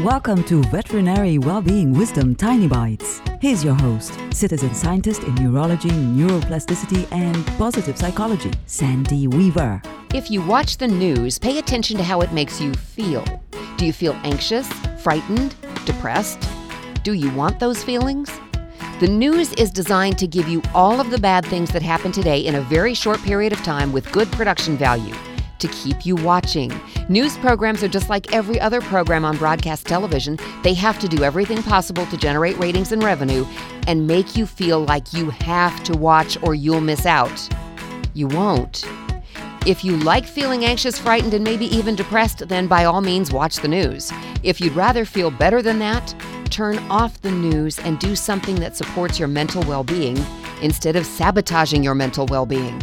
Welcome to Veterinary Wellbeing Wisdom Tiny Bites. Here's your host, citizen scientist in neurology, neuroplasticity, and positive psychology, Sandy Weaver. If you watch the news, pay attention to how it makes you feel. Do you feel anxious, frightened, depressed? Do you want those feelings? The news is designed to give you all of the bad things that happen today in a very short period of time with good production value to keep you watching. News programs are just like every other program on broadcast television. They have to do everything possible to generate ratings and revenue and make you feel like you have to watch or you'll miss out. You won't. If you like feeling anxious, frightened, and maybe even depressed, then by all means watch the news. If you'd rather feel better than that, turn off the news and do something that supports your mental well being instead of sabotaging your mental well being.